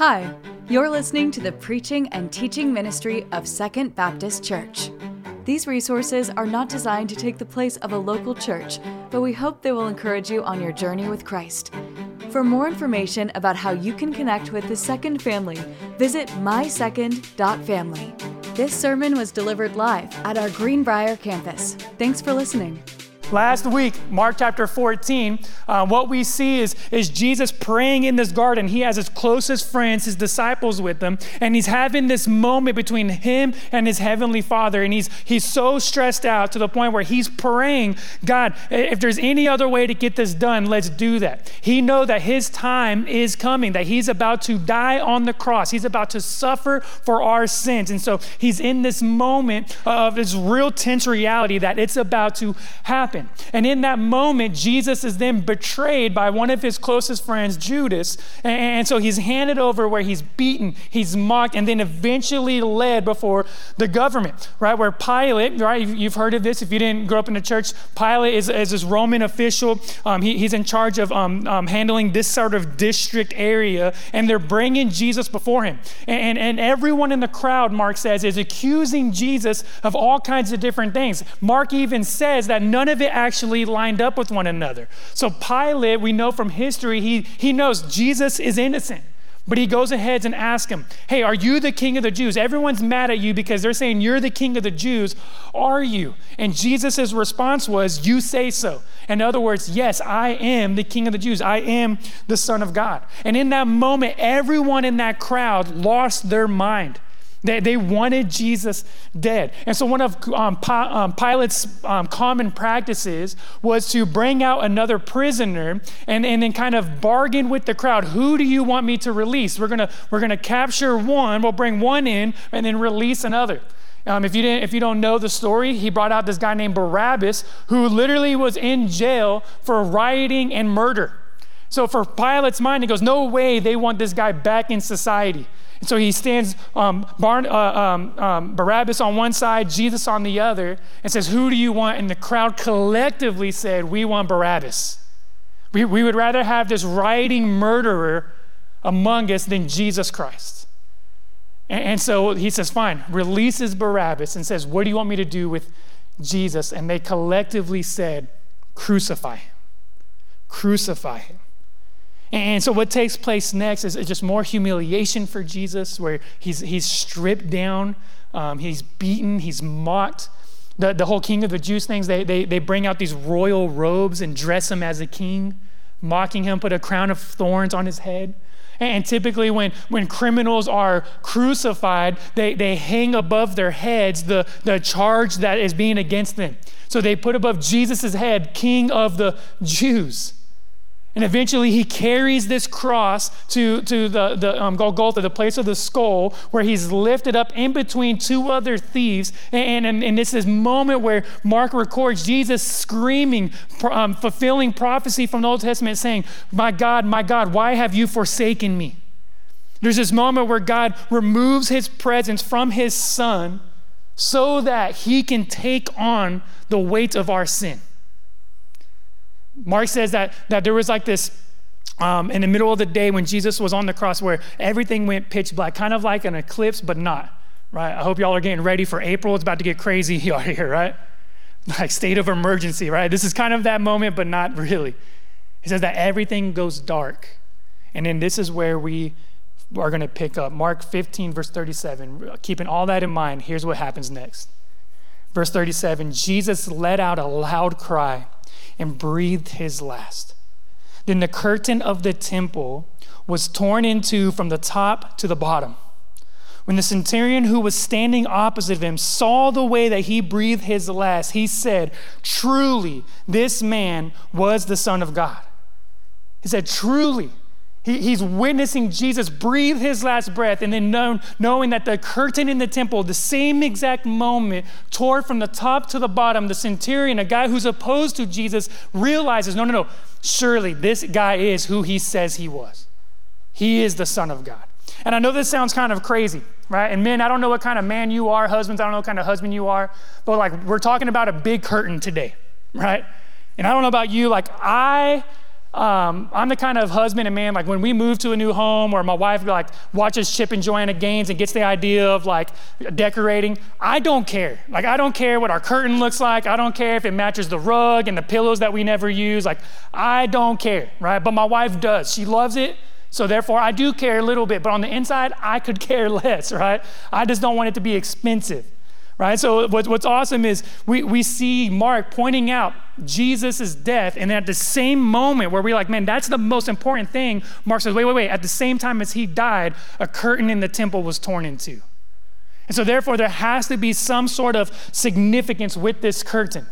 Hi, you're listening to the preaching and teaching ministry of Second Baptist Church. These resources are not designed to take the place of a local church, but we hope they will encourage you on your journey with Christ. For more information about how you can connect with the Second family, visit mysecond.family. This sermon was delivered live at our Greenbrier campus. Thanks for listening. Last week, Mark chapter 14, uh, what we see is, is Jesus praying in this garden. He has his closest friends, his disciples with him, and he's having this moment between him and his heavenly Father. And he's, he's so stressed out to the point where he's praying, God, if there's any other way to get this done, let's do that. He know that his time is coming, that he's about to die on the cross. He's about to suffer for our sins. And so he's in this moment of this real tense reality that it's about to happen happen. And in that moment, Jesus is then betrayed by one of his closest friends, Judas. And so he's handed over where he's beaten, he's mocked, and then eventually led before the government, right? Where Pilate, right? You've heard of this if you didn't grow up in the church. Pilate is, is this Roman official. Um, he, he's in charge of um, um, handling this sort of district area, and they're bringing Jesus before him. And, and, and everyone in the crowd, Mark says, is accusing Jesus of all kinds of different things. Mark even says that none of it actually lined up with one another. So Pilate, we know from history, he, he knows Jesus is innocent. But he goes ahead and asks him, Hey, are you the king of the Jews? Everyone's mad at you because they're saying you're the king of the Jews. Are you? And Jesus' response was, You say so. In other words, yes, I am the king of the Jews. I am the Son of God. And in that moment, everyone in that crowd lost their mind. They, they wanted Jesus dead. And so, one of um, um, Pilate's um, common practices was to bring out another prisoner and, and then kind of bargain with the crowd. Who do you want me to release? We're going we're gonna capture one, we'll bring one in, and then release another. Um, if, you didn't, if you don't know the story, he brought out this guy named Barabbas who literally was in jail for rioting and murder. So, for Pilate's mind, he goes, No way they want this guy back in society. And so he stands um, Bar- uh, um, um, Barabbas on one side, Jesus on the other, and says, Who do you want? And the crowd collectively said, We want Barabbas. We, we would rather have this rioting murderer among us than Jesus Christ. And, and so he says, Fine, releases Barabbas and says, What do you want me to do with Jesus? And they collectively said, Crucify him. Crucify him. And so, what takes place next is just more humiliation for Jesus, where he's, he's stripped down, um, he's beaten, he's mocked. The, the whole king of the Jews things, they, they, they bring out these royal robes and dress him as a king, mocking him, put a crown of thorns on his head. And typically, when, when criminals are crucified, they, they hang above their heads the, the charge that is being against them. So they put above Jesus' head, King of the Jews. And eventually he carries this cross to, to the, the um, Golgotha, the place of the skull, where he's lifted up in between two other thieves. And, and, and it's this moment where Mark records Jesus screaming, um, fulfilling prophecy from the Old Testament, saying, My God, my God, why have you forsaken me? There's this moment where God removes his presence from his son so that he can take on the weight of our sin. Mark says that, that there was like this um, in the middle of the day when Jesus was on the cross where everything went pitch black, kind of like an eclipse, but not, right? I hope y'all are getting ready for April. It's about to get crazy out here, right? Like state of emergency, right? This is kind of that moment, but not really. He says that everything goes dark. And then this is where we are going to pick up. Mark 15, verse 37. Keeping all that in mind, here's what happens next. Verse 37 Jesus let out a loud cry and breathed his last. Then the curtain of the temple was torn in two from the top to the bottom. When the centurion who was standing opposite of him saw the way that he breathed his last, he said, Truly, this man was the Son of God. He said, Truly, he, he's witnessing Jesus breathe his last breath and then known, knowing that the curtain in the temple, the same exact moment, tore from the top to the bottom. The centurion, a guy who's opposed to Jesus, realizes no, no, no, surely this guy is who he says he was. He is the Son of God. And I know this sounds kind of crazy, right? And men, I don't know what kind of man you are, husbands, I don't know what kind of husband you are, but like we're talking about a big curtain today, right? And I don't know about you, like I um, I'm the kind of husband and man, like when we move to a new home or my wife like watches Chip and Joanna Gaines and gets the idea of like decorating, I don't care. Like I don't care what our curtain looks like. I don't care if it matches the rug and the pillows that we never use. Like I don't care, right? But my wife does. She loves it. So therefore I do care a little bit, but on the inside, I could care less, right? I just don't want it to be expensive right? So what, what's awesome is we, we see Mark pointing out Jesus' death, and at the same moment where we're like, man, that's the most important thing, Mark says, wait, wait, wait, at the same time as he died, a curtain in the temple was torn in two. And so therefore, there has to be some sort of significance with this curtain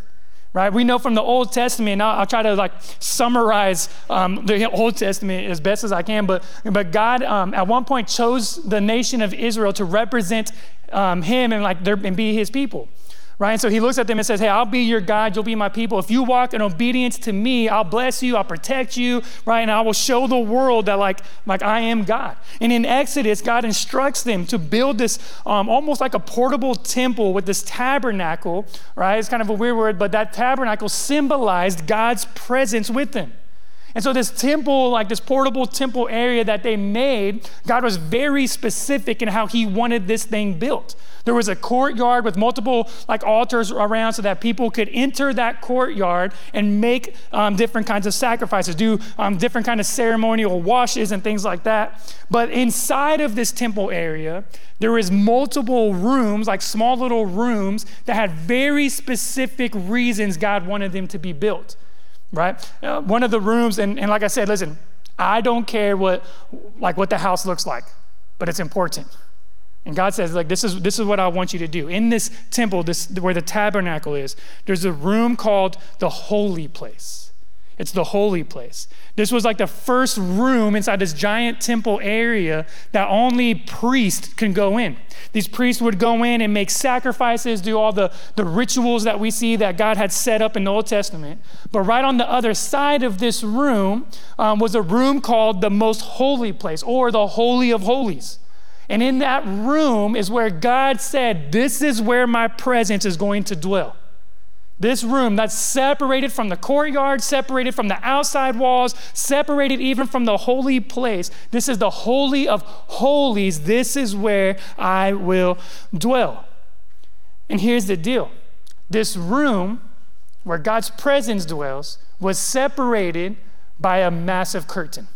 right? We know from the Old Testament, and I'll, I'll try to like summarize um, the Old Testament as best as I can, but, but God um, at one point chose the nation of Israel to represent um, him and like and be his people right? And so he looks at them and says, Hey, I'll be your God, you'll be my people. If you walk in obedience to me, I'll bless you, I'll protect you, right? And I will show the world that like, like I am God. And in Exodus, God instructs them to build this um, almost like a portable temple with this tabernacle, right? It's kind of a weird word, but that tabernacle symbolized God's presence with them. And so, this temple, like this portable temple area that they made, God was very specific in how He wanted this thing built. There was a courtyard with multiple like altars around so that people could enter that courtyard and make um, different kinds of sacrifices, do um, different kind of ceremonial washes and things like that. But inside of this temple area, there was multiple rooms, like small little rooms that had very specific reasons God wanted them to be built right? Uh, one of the rooms, and, and like I said, listen, I don't care what like what the house looks like, but it's important. And God says, like, this is this is what I want you to do. In this temple, this where the tabernacle is, there's a room called the holy place. It's the holy place. This was like the first room inside this giant temple area that only priests can go in. These priests would go in and make sacrifices, do all the, the rituals that we see that God had set up in the Old Testament. But right on the other side of this room um, was a room called the most holy place or the Holy of Holies. And in that room is where God said, This is where my presence is going to dwell. This room that's separated from the courtyard, separated from the outside walls, separated even from the holy place. This is the holy of holies. This is where I will dwell. And here's the deal this room where God's presence dwells was separated by a massive curtain,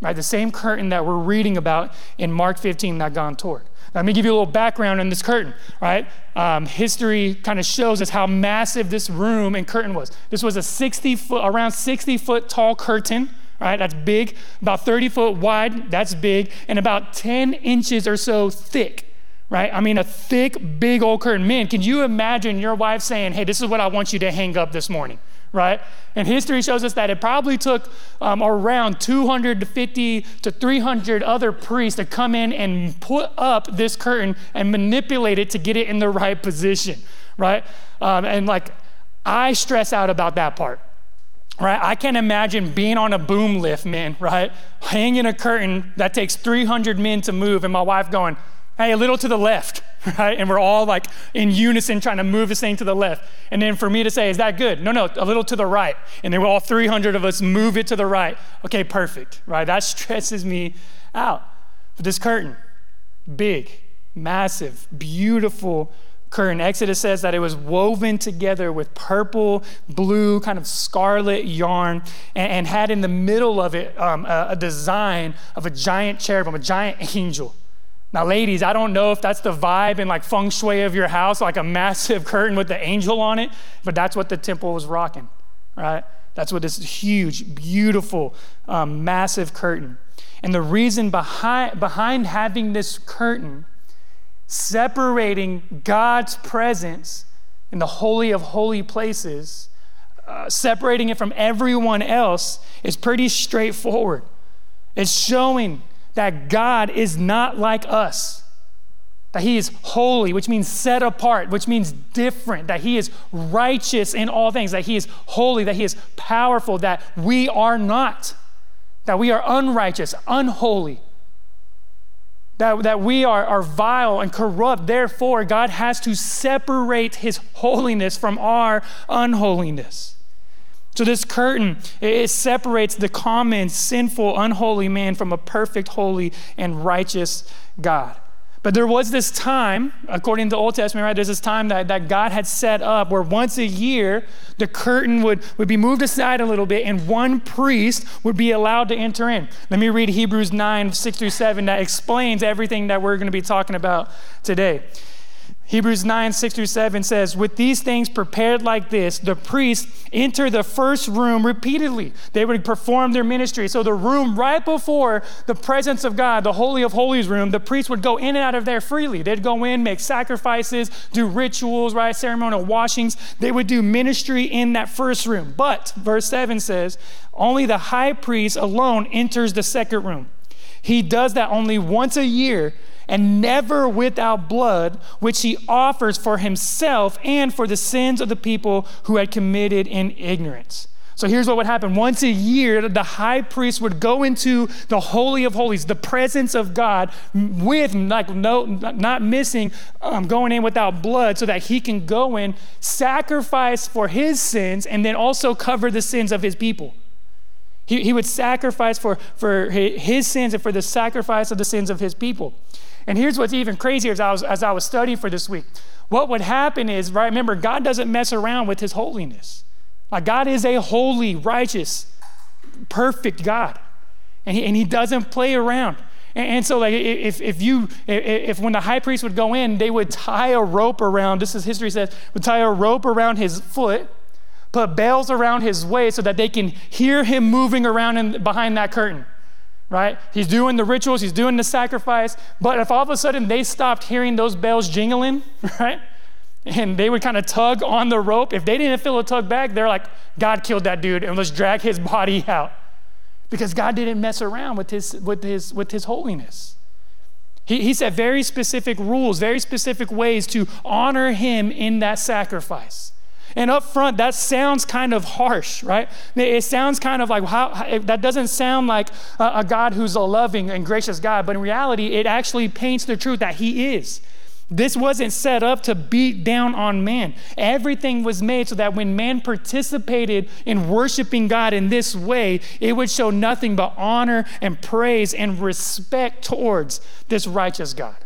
right? The same curtain that we're reading about in Mark 15 that gone toward. Let me give you a little background on this curtain, right? Um, history kind of shows us how massive this room and curtain was. This was a 60 foot, around 60 foot tall curtain, right? That's big, about 30 foot wide, that's big, and about 10 inches or so thick, right? I mean, a thick, big old curtain. Man, can you imagine your wife saying, hey, this is what I want you to hang up this morning? Right? And history shows us that it probably took um, around 250 to 300 other priests to come in and put up this curtain and manipulate it to get it in the right position, right? Um, and like, I stress out about that part. Right? I can't imagine being on a boom lift, man, right? Hanging a curtain that takes 300 men to move, and my wife going, hey, a little to the left, right? And we're all like in unison trying to move this thing to the left. And then for me to say, is that good? No, no, a little to the right. And then all 300 of us move it to the right. Okay, perfect, right? That stresses me out. But this curtain, big, massive, beautiful curtain. Exodus says that it was woven together with purple, blue, kind of scarlet yarn, and, and had in the middle of it um, a, a design of a giant cherubim, a giant angel. Now, ladies, I don't know if that's the vibe and like feng shui of your house, like a massive curtain with the angel on it, but that's what the temple was rocking, right? That's what this huge, beautiful, um, massive curtain. And the reason behind, behind having this curtain separating God's presence in the holy of holy places, uh, separating it from everyone else, is pretty straightforward. It's showing that God is not like us, that He is holy, which means set apart, which means different, that He is righteous in all things, that He is holy, that He is powerful, that we are not, that we are unrighteous, unholy. That, that we are, are vile and corrupt. Therefore, God has to separate His holiness from our unholiness. So, this curtain, it separates the common, sinful, unholy man from a perfect, holy, and righteous God. But there was this time, according to the Old Testament, right? There's this time that, that God had set up where once a year the curtain would, would be moved aside a little bit and one priest would be allowed to enter in. Let me read Hebrews 9, 6 through 7, that explains everything that we're going to be talking about today. Hebrews 9, 6 through 7 says, With these things prepared like this, the priests enter the first room repeatedly. They would perform their ministry. So, the room right before the presence of God, the Holy of Holies room, the priests would go in and out of there freely. They'd go in, make sacrifices, do rituals, right? Ceremonial washings. They would do ministry in that first room. But, verse 7 says, only the high priest alone enters the second room. He does that only once a year and never without blood, which he offers for himself and for the sins of the people who had committed in ignorance. So here's what would happen. Once a year, the high priest would go into the Holy of Holies, the presence of God, with like no, not missing, um, going in without blood, so that he can go in, sacrifice for his sins, and then also cover the sins of his people. He, he would sacrifice for, for his sins and for the sacrifice of the sins of his people. And here's what's even crazier as I was, as I was studying for this week. What would happen is, right, remember, God doesn't mess around with his holiness. Like, God is a holy, righteous, perfect God. And he, and he doesn't play around. And, and so, like, if, if you, if, when the high priest would go in, they would tie a rope around, this is history says, would tie a rope around his foot, put bells around his waist so that they can hear him moving around in, behind that curtain right? He's doing the rituals, he's doing the sacrifice. But if all of a sudden they stopped hearing those bells jingling, right? And they would kind of tug on the rope. If they didn't feel a tug back, they're like, God killed that dude and let's drag his body out. Because God didn't mess around with his, with his, with his holiness. He, he set very specific rules, very specific ways to honor him in that sacrifice. And up front, that sounds kind of harsh, right? It sounds kind of like how, that doesn't sound like a, a God who's a loving and gracious God, but in reality, it actually paints the truth that He is. This wasn't set up to beat down on man. Everything was made so that when man participated in worshiping God in this way, it would show nothing but honor and praise and respect towards this righteous God.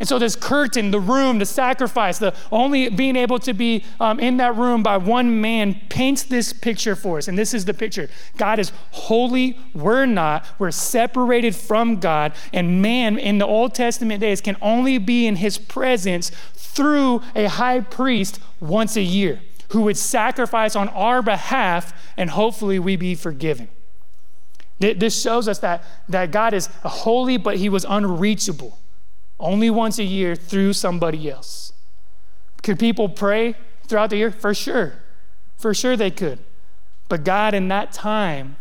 And so, this curtain, the room, the sacrifice, the only being able to be um, in that room by one man paints this picture for us. And this is the picture God is holy, we're not. We're separated from God. And man in the Old Testament days can only be in his presence through a high priest once a year who would sacrifice on our behalf, and hopefully we be forgiven. This shows us that, that God is holy, but he was unreachable only once a year through somebody else. Could people pray throughout the year? For sure. For sure they could. But God in that time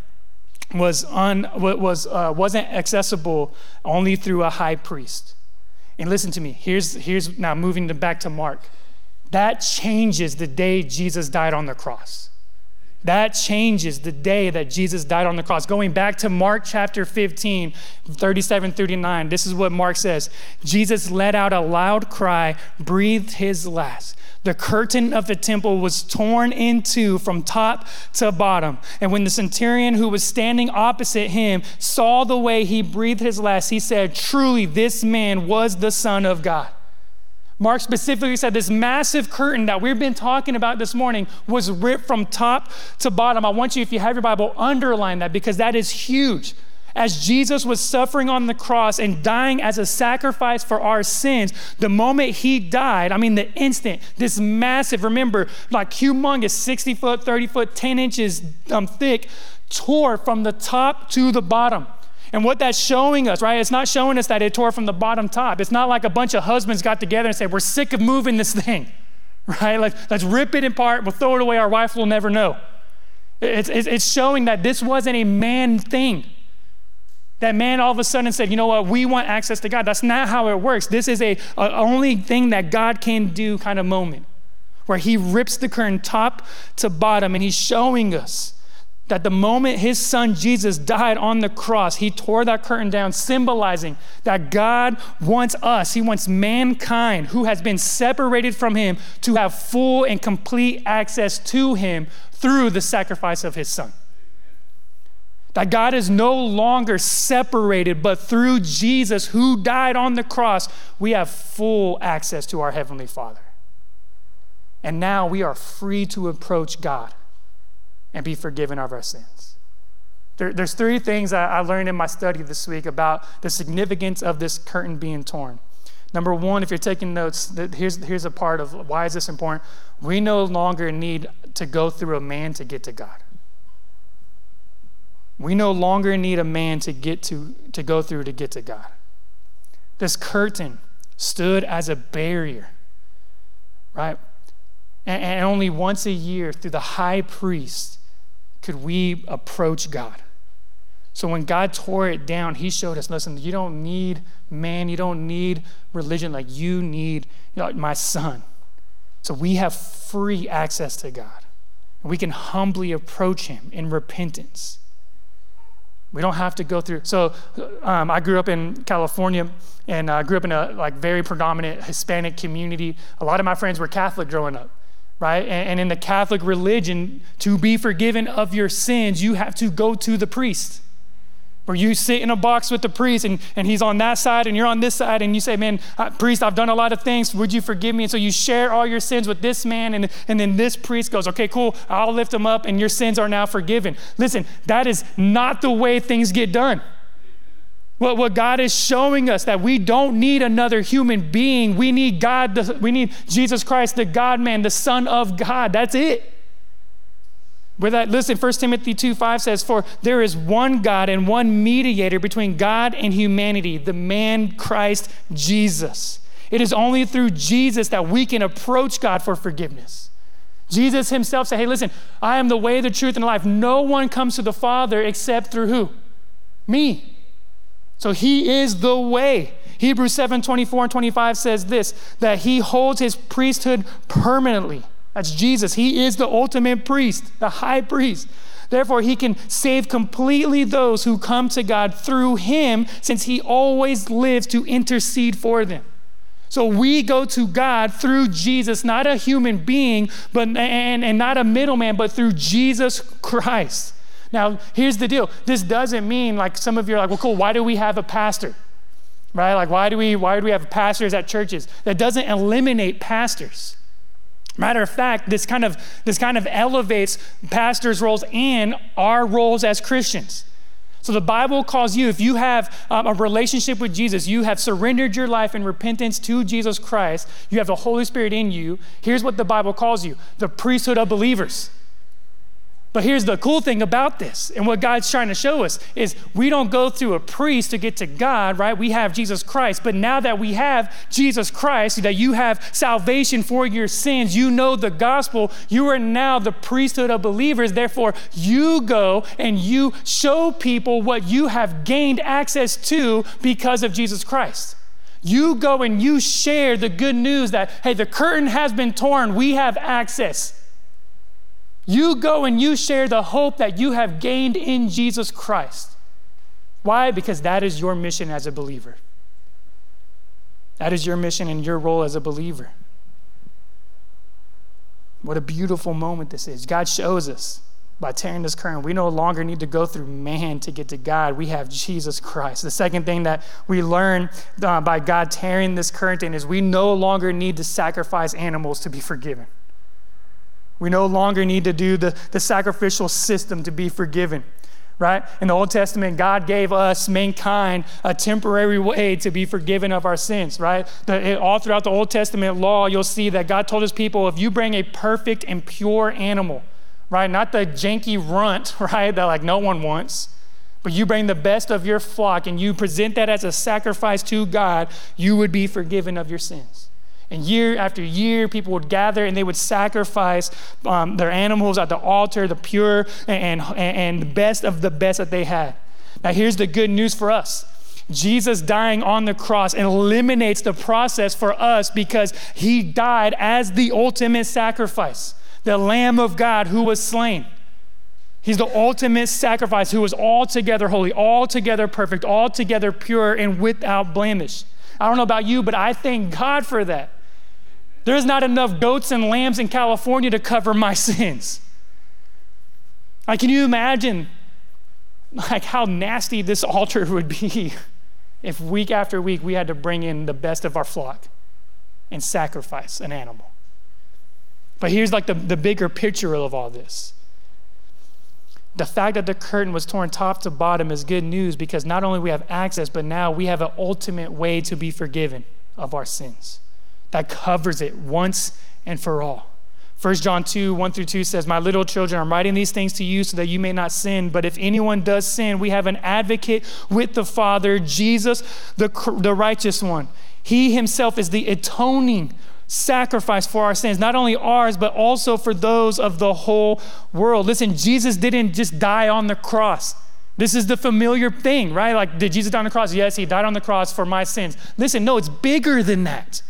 was un, was, uh, wasn't accessible only through a high priest. And listen to me. Here's, here's now moving back to Mark. That changes the day Jesus died on the cross. That changes the day that Jesus died on the cross. Going back to Mark chapter 15, 37 39, this is what Mark says Jesus let out a loud cry, breathed his last. The curtain of the temple was torn in two from top to bottom. And when the centurion who was standing opposite him saw the way he breathed his last, he said, Truly, this man was the Son of God. Mark specifically said this massive curtain that we've been talking about this morning was ripped from top to bottom. I want you, if you have your Bible, underline that because that is huge. As Jesus was suffering on the cross and dying as a sacrifice for our sins, the moment he died, I mean, the instant, this massive, remember, like humongous 60 foot, 30 foot, 10 inches um, thick, tore from the top to the bottom. And what that's showing us, right? It's not showing us that it tore from the bottom top. It's not like a bunch of husbands got together and said, We're sick of moving this thing, right? Let's rip it apart. We'll throw it away. Our wife will never know. It's, it's showing that this wasn't a man thing. That man all of a sudden said, you know what, we want access to God. That's not how it works. This is a, a only thing that God can do kind of moment where he rips the curtain top to bottom and he's showing us that the moment his son Jesus died on the cross, he tore that curtain down, symbolizing that God wants us, he wants mankind who has been separated from him to have full and complete access to him through the sacrifice of his son. That God is no longer separated, but through Jesus, who died on the cross, we have full access to our Heavenly Father. And now we are free to approach God and be forgiven of our sins. There, there's three things I, I learned in my study this week about the significance of this curtain being torn. Number one, if you're taking notes, here's, here's a part of why is this important. We no longer need to go through a man to get to God. We no longer need a man to get to, to go through to get to God. This curtain stood as a barrier, right? And, and only once a year through the high priest could we approach God. So when God tore it down, he showed us listen, you don't need man, you don't need religion, like you need you know, my son. So we have free access to God. We can humbly approach him in repentance. We don't have to go through. So, um, I grew up in California, and I grew up in a like very predominant Hispanic community. A lot of my friends were Catholic growing up, right? And, and in the Catholic religion, to be forgiven of your sins, you have to go to the priest where you sit in a box with the priest and, and he's on that side and you're on this side and you say, Man, priest, I've done a lot of things. Would you forgive me? And so you share all your sins with this man, and, and then this priest goes, Okay, cool, I'll lift him up and your sins are now forgiven. Listen, that is not the way things get done. What, what God is showing us that we don't need another human being. We need God, the, we need Jesus Christ, the God man, the Son of God. That's it. Where that, listen, 1 Timothy 2 5 says, For there is one God and one mediator between God and humanity, the man Christ Jesus. It is only through Jesus that we can approach God for forgiveness. Jesus himself said, Hey, listen, I am the way, the truth, and the life. No one comes to the Father except through who? Me. So he is the way. Hebrews 7 24 and 25 says this that he holds his priesthood permanently that's Jesus. He is the ultimate priest, the high priest. Therefore, he can save completely those who come to God through him, since he always lives to intercede for them. So we go to God through Jesus, not a human being, but and, and not a middleman, but through Jesus Christ. Now, here's the deal. This doesn't mean like some of you are like, well, cool, why do we have a pastor? Right? Like, why do we why do we have pastors at churches? That doesn't eliminate pastors. Matter of fact, this kind of, this kind of elevates pastors' roles and our roles as Christians. So the Bible calls you, if you have um, a relationship with Jesus, you have surrendered your life in repentance to Jesus Christ, you have the Holy Spirit in you. Here's what the Bible calls you the priesthood of believers. But here's the cool thing about this, and what God's trying to show us is we don't go through a priest to get to God, right? We have Jesus Christ. But now that we have Jesus Christ, that you have salvation for your sins, you know the gospel, you are now the priesthood of believers. Therefore, you go and you show people what you have gained access to because of Jesus Christ. You go and you share the good news that, hey, the curtain has been torn, we have access. You go and you share the hope that you have gained in Jesus Christ. Why? Because that is your mission as a believer. That is your mission and your role as a believer. What a beautiful moment this is. God shows us by tearing this curtain. We no longer need to go through man to get to God. We have Jesus Christ. The second thing that we learn uh, by God tearing this curtain is we no longer need to sacrifice animals to be forgiven. We no longer need to do the, the sacrificial system to be forgiven, right? In the Old Testament, God gave us, mankind, a temporary way to be forgiven of our sins, right? The, all throughout the Old Testament law, you'll see that God told his people if you bring a perfect and pure animal, right? Not the janky runt, right? That like no one wants. But you bring the best of your flock and you present that as a sacrifice to God, you would be forgiven of your sins. And year after year, people would gather and they would sacrifice um, their animals at the altar, the pure and, and, and the best of the best that they had. Now, here's the good news for us Jesus dying on the cross eliminates the process for us because he died as the ultimate sacrifice, the Lamb of God who was slain. He's the ultimate sacrifice who was altogether holy, altogether perfect, altogether pure, and without blemish. I don't know about you, but I thank God for that. There's not enough goats and lambs in California to cover my sins. Like, can you imagine like how nasty this altar would be if week after week we had to bring in the best of our flock and sacrifice an animal? But here's like the, the bigger picture of all this. The fact that the curtain was torn top to bottom is good news because not only we have access, but now we have an ultimate way to be forgiven of our sins that covers it once and for all. 1 John 2, 1 through 2 says, My little children, I'm writing these things to you so that you may not sin. But if anyone does sin, we have an advocate with the Father, Jesus, the, the righteous one. He himself is the atoning sacrifice for our sins, not only ours, but also for those of the whole world. Listen, Jesus didn't just die on the cross. This is the familiar thing, right? Like, did Jesus die on the cross? Yes, he died on the cross for my sins. Listen, no, it's bigger than that.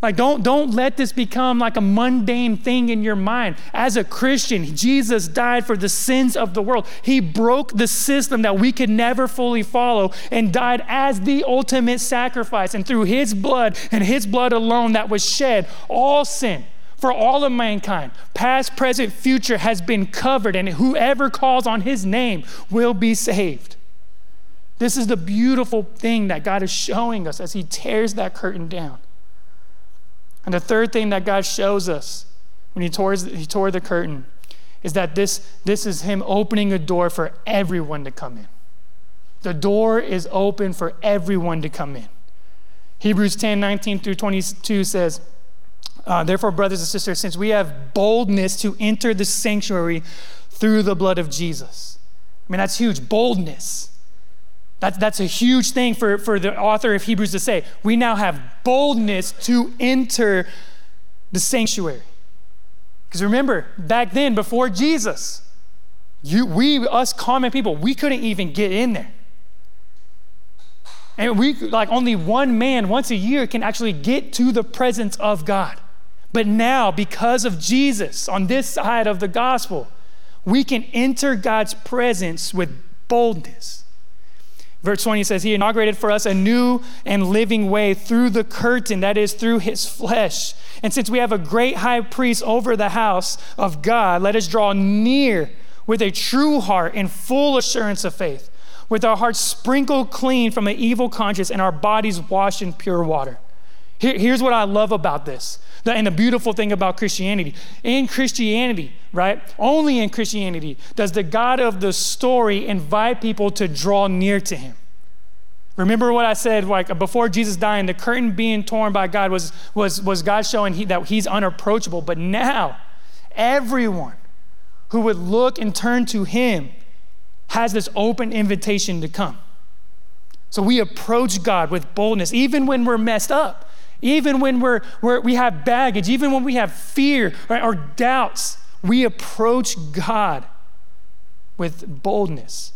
Like, don't, don't let this become like a mundane thing in your mind. As a Christian, Jesus died for the sins of the world. He broke the system that we could never fully follow and died as the ultimate sacrifice. And through his blood and his blood alone that was shed, all sin for all of mankind, past, present, future, has been covered. And whoever calls on his name will be saved. This is the beautiful thing that God is showing us as he tears that curtain down. And the third thing that God shows us when he tore, he tore the curtain is that this, this is him opening a door for everyone to come in. The door is open for everyone to come in. Hebrews 10 19 through 22 says, uh, Therefore, brothers and sisters, since we have boldness to enter the sanctuary through the blood of Jesus. I mean, that's huge boldness. That, that's a huge thing for, for the author of Hebrews to say. We now have boldness to enter the sanctuary. Because remember, back then, before Jesus, you, we, us common people, we couldn't even get in there. And we, like, only one man once a year can actually get to the presence of God. But now, because of Jesus on this side of the gospel, we can enter God's presence with boldness. Verse 20 says, He inaugurated for us a new and living way through the curtain, that is, through His flesh. And since we have a great high priest over the house of God, let us draw near with a true heart and full assurance of faith, with our hearts sprinkled clean from an evil conscience and our bodies washed in pure water. Here, here's what I love about this and the beautiful thing about Christianity. In Christianity, right? Only in Christianity does the God of the story invite people to draw near to him. Remember what I said, like before Jesus dying, the curtain being torn by God was, was, was God showing he, that he's unapproachable. But now, everyone who would look and turn to him has this open invitation to come. So we approach God with boldness, even when we're messed up. Even when we're, we're, we have baggage, even when we have fear right, or doubts, we approach God with boldness.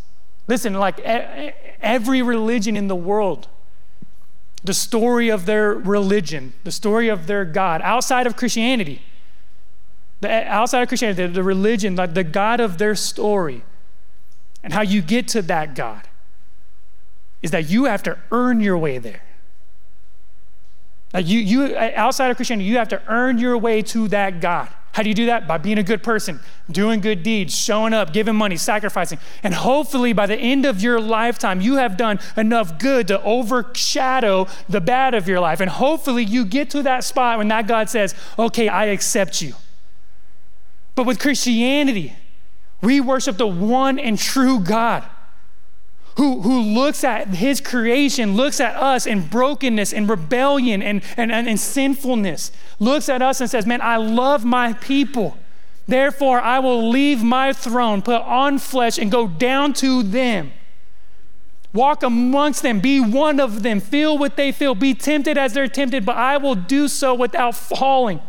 Listen, like every religion in the world, the story of their religion, the story of their God, outside of Christianity, the, outside of Christianity, the, the religion, like the God of their story, and how you get to that God is that you have to earn your way there. Like you, you, outside of Christianity, you have to earn your way to that God. How do you do that? By being a good person, doing good deeds, showing up, giving money, sacrificing. And hopefully, by the end of your lifetime, you have done enough good to overshadow the bad of your life. And hopefully, you get to that spot when that God says, Okay, I accept you. But with Christianity, we worship the one and true God who, who looks at his creation, looks at us in brokenness and rebellion and, and, and, and, sinfulness, looks at us and says, Man, I love my people. Therefore, I will leave my throne, put on flesh, and go down to them. Walk amongst them, be one of them, feel what they feel, be tempted as they're tempted, but I will do so without falling.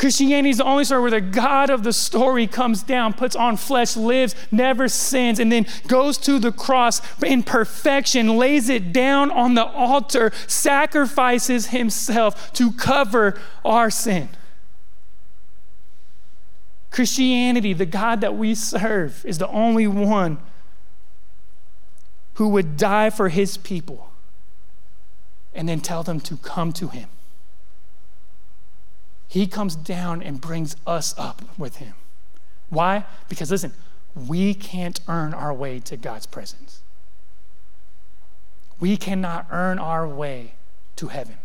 Christianity is the only story where the God of the story comes down, puts on flesh, lives, never sins, and then goes to the cross in perfection, lays it down on the altar, sacrifices himself to cover our sin. Christianity, the God that we serve, is the only one who would die for his people and then tell them to come to him. He comes down and brings us up with him. Why? Because listen, we can't earn our way to God's presence. We cannot earn our way to heaven.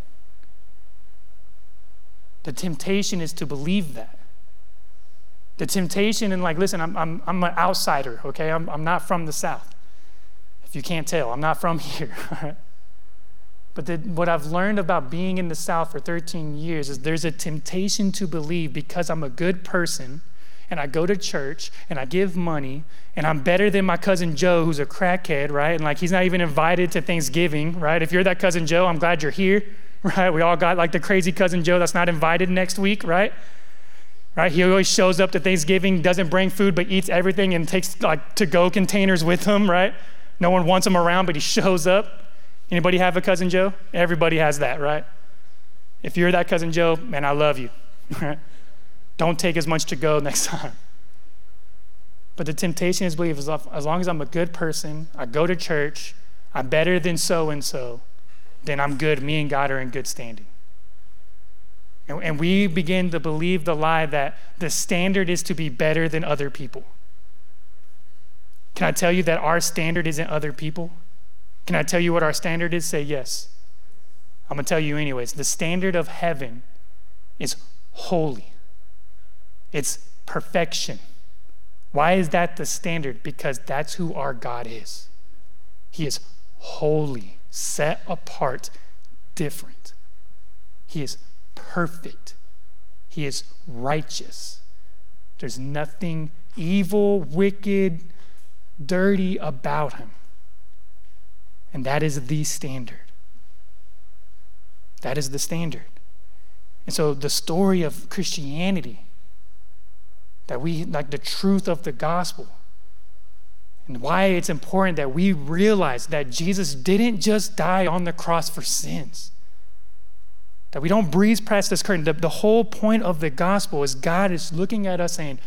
The temptation is to believe that. The temptation, and like, listen, I'm, I'm, I'm an outsider, okay? I'm, I'm not from the South. If you can't tell, I'm not from here. But the, what I've learned about being in the South for 13 years is there's a temptation to believe because I'm a good person and I go to church and I give money and I'm better than my cousin Joe who's a crackhead, right? And like he's not even invited to Thanksgiving, right? If you're that cousin Joe, I'm glad you're here, right? We all got like the crazy cousin Joe that's not invited next week, right? Right? He always shows up to Thanksgiving, doesn't bring food, but eats everything and takes like to go containers with him, right? No one wants him around, but he shows up. Anybody have a cousin Joe? Everybody has that, right? If you're that cousin Joe, man, I love you. Don't take as much to go next time. But the temptation is believe as long as I'm a good person, I go to church, I'm better than so and so, then I'm good. Me and God are in good standing. And, we begin to believe the lie that the standard is to be better than other people. Can I tell you that our standard isn't other people? Can I tell you what our standard is? Say yes. I'm going to tell you, anyways. The standard of heaven is holy, it's perfection. Why is that the standard? Because that's who our God is. He is holy, set apart, different. He is perfect. He is righteous. There's nothing evil, wicked, dirty about him. And that is the standard. That is the standard. And so the story of Christianity, that we, like the truth of the gospel, and why it's important that we realize that Jesus didn't just die on the cross for sins. That we don't breeze past this curtain. The, the whole point of the gospel is God is looking at us saying,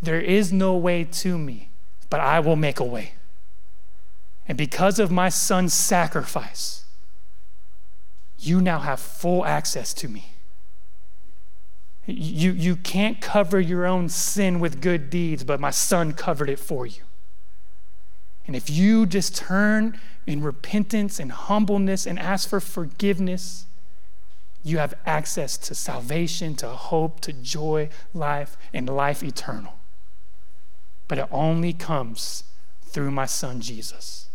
There is no way to me, but I will make a way. And because of my son's sacrifice, you now have full access to me. You, you can't cover your own sin with good deeds, but my son covered it for you. And if you just turn in repentance and humbleness and ask for forgiveness, you have access to salvation, to hope, to joy, life, and life eternal. But it only comes through my son Jesus.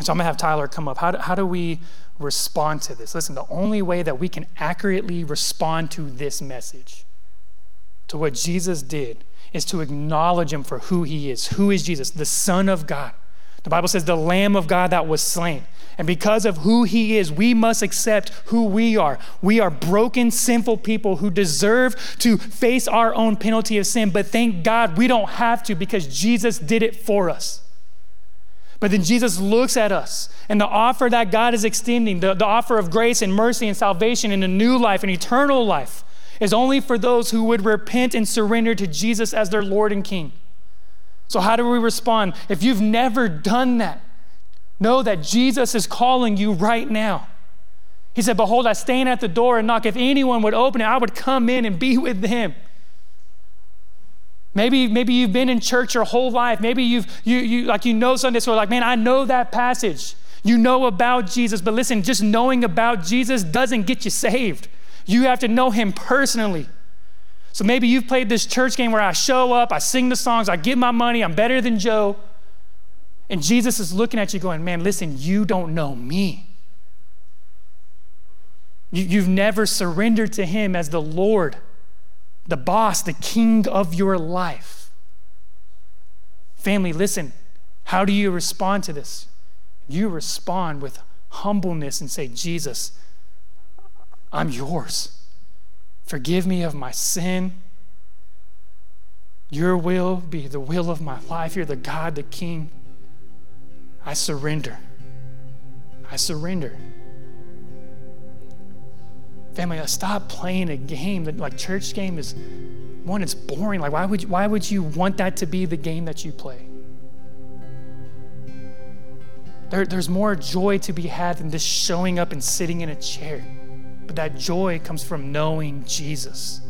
So I'm going to have Tyler come up. How do, how do we respond to this? Listen, the only way that we can accurately respond to this message, to what Jesus did, is to acknowledge him for who he is. Who is Jesus? The Son of God. The Bible says, the Lamb of God that was slain. And because of who he is, we must accept who we are. We are broken, sinful people who deserve to face our own penalty of sin. But thank God we don't have to because Jesus did it for us. But then Jesus looks at us, and the offer that God is extending, the, the offer of grace and mercy and salvation and a new life and eternal life, is only for those who would repent and surrender to Jesus as their Lord and King. So, how do we respond? If you've never done that, know that Jesus is calling you right now. He said, Behold, I stand at the door and knock. If anyone would open it, I would come in and be with them. Maybe, maybe you've been in church your whole life. Maybe you've you, you like you know Sunday school, like, man, I know that passage. You know about Jesus, but listen, just knowing about Jesus doesn't get you saved. You have to know him personally. So maybe you've played this church game where I show up, I sing the songs, I give my money, I'm better than Joe. And Jesus is looking at you going, man, listen, you don't know me. You, you've never surrendered to him as the Lord the boss, the king of your life. Family, listen, how do you respond to this? You respond with humbleness and say, Jesus, I'm yours. Forgive me of my sin. Your will be the will of my life. You're the God, the King. I surrender. I surrender. Family, uh, stop playing a game that like church game is one, it's boring. Like, why would, you, why would you want that to be the game that you play? There, there's more joy to be had than just showing up and sitting in a chair. But that joy comes from knowing Jesus,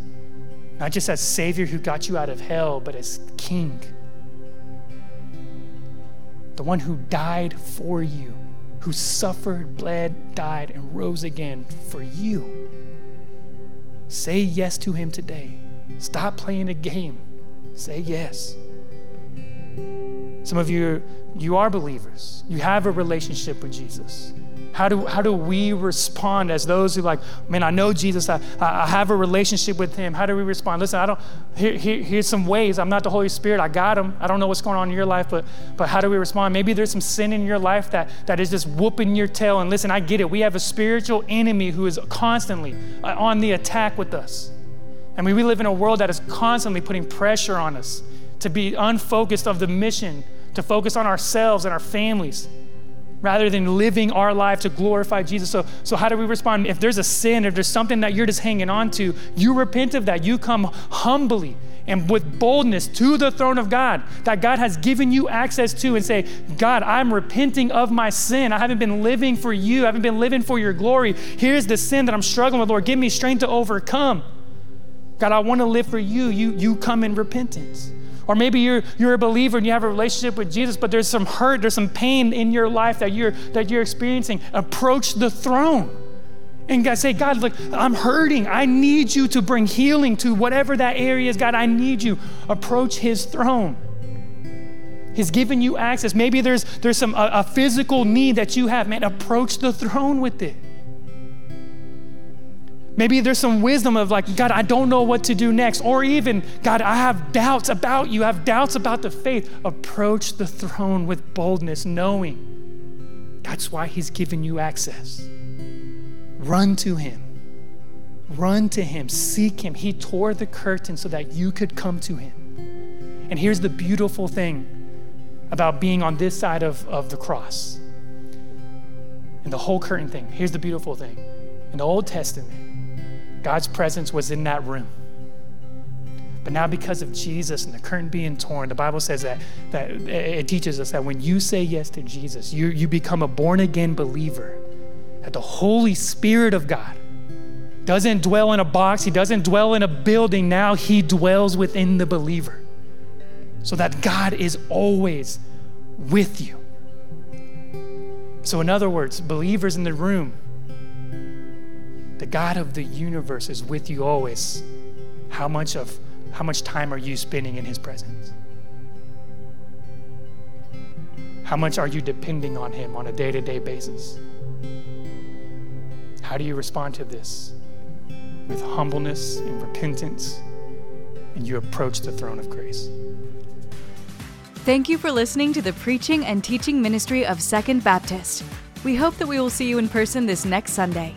not just as Savior who got you out of hell, but as King. The one who died for you, who suffered, bled, died, and rose again for you. Say yes to him today. Stop playing a game. Say yes. Some of you, you are believers. You have a relationship with Jesus. How do, how do we respond as those who like, man, I know Jesus, I, I have a relationship with him. How do we respond? Listen, I don't, here, here, here's some ways. I'm not the Holy Spirit. I got him. I don't know what's going on in your life, but, but how do we respond? Maybe there's some sin in your life that, that is just whooping your tail. And listen, I get it. We have a spiritual enemy who is constantly uh, on the attack with us. I mean, we live in a world that is constantly putting pressure on us to be unfocused of the mission, to focus on ourselves and our families rather than living our life to glorify Jesus. So, so how do we respond? If there's a sin, if there's something that you're just hanging on to, you repent of that. You come humbly and with boldness to the throne of God that God has given you access to and say, God, I'm repenting of my sin. I haven't been living for you, I haven't been living for your glory. Here's the sin that I'm struggling with, Lord. Give me strength to overcome. God, I want to live for you. You, you come in repentance. Or maybe you're, you're a believer and you have a relationship with Jesus, but there's some hurt, there's some pain in your life that you're, that you're experiencing. Approach the throne. And God say, God, look, I'm hurting. I need you to bring healing to whatever that area is. God, I need you. Approach his throne. He's given you access. Maybe there's, there's some a, a physical need that you have. Man, approach the throne with it. Maybe there's some wisdom of like, God, I don't know what to do next. Or even, God, I have doubts about you, I have doubts about the faith. Approach the throne with boldness, knowing that's why He's given you access. Run to Him. Run to Him. Seek Him. He tore the curtain so that you could come to Him. And here's the beautiful thing about being on this side of, of the cross and the whole curtain thing. Here's the beautiful thing. In the Old Testament, God's presence was in that room. But now, because of Jesus and the curtain being torn, the Bible says that, that it teaches us that when you say yes to Jesus, you, you become a born again believer, that the Holy Spirit of God doesn't dwell in a box, He doesn't dwell in a building. Now He dwells within the believer. So that God is always with you. So, in other words, believers in the room, the God of the universe is with you always. How much of how much time are you spending in his presence? How much are you depending on him on a day-to-day basis? How do you respond to this? With humbleness and repentance, and you approach the throne of grace. Thank you for listening to the preaching and teaching ministry of Second Baptist. We hope that we will see you in person this next Sunday.